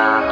Yeah.